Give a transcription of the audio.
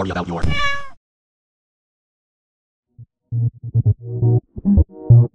Sorry about your.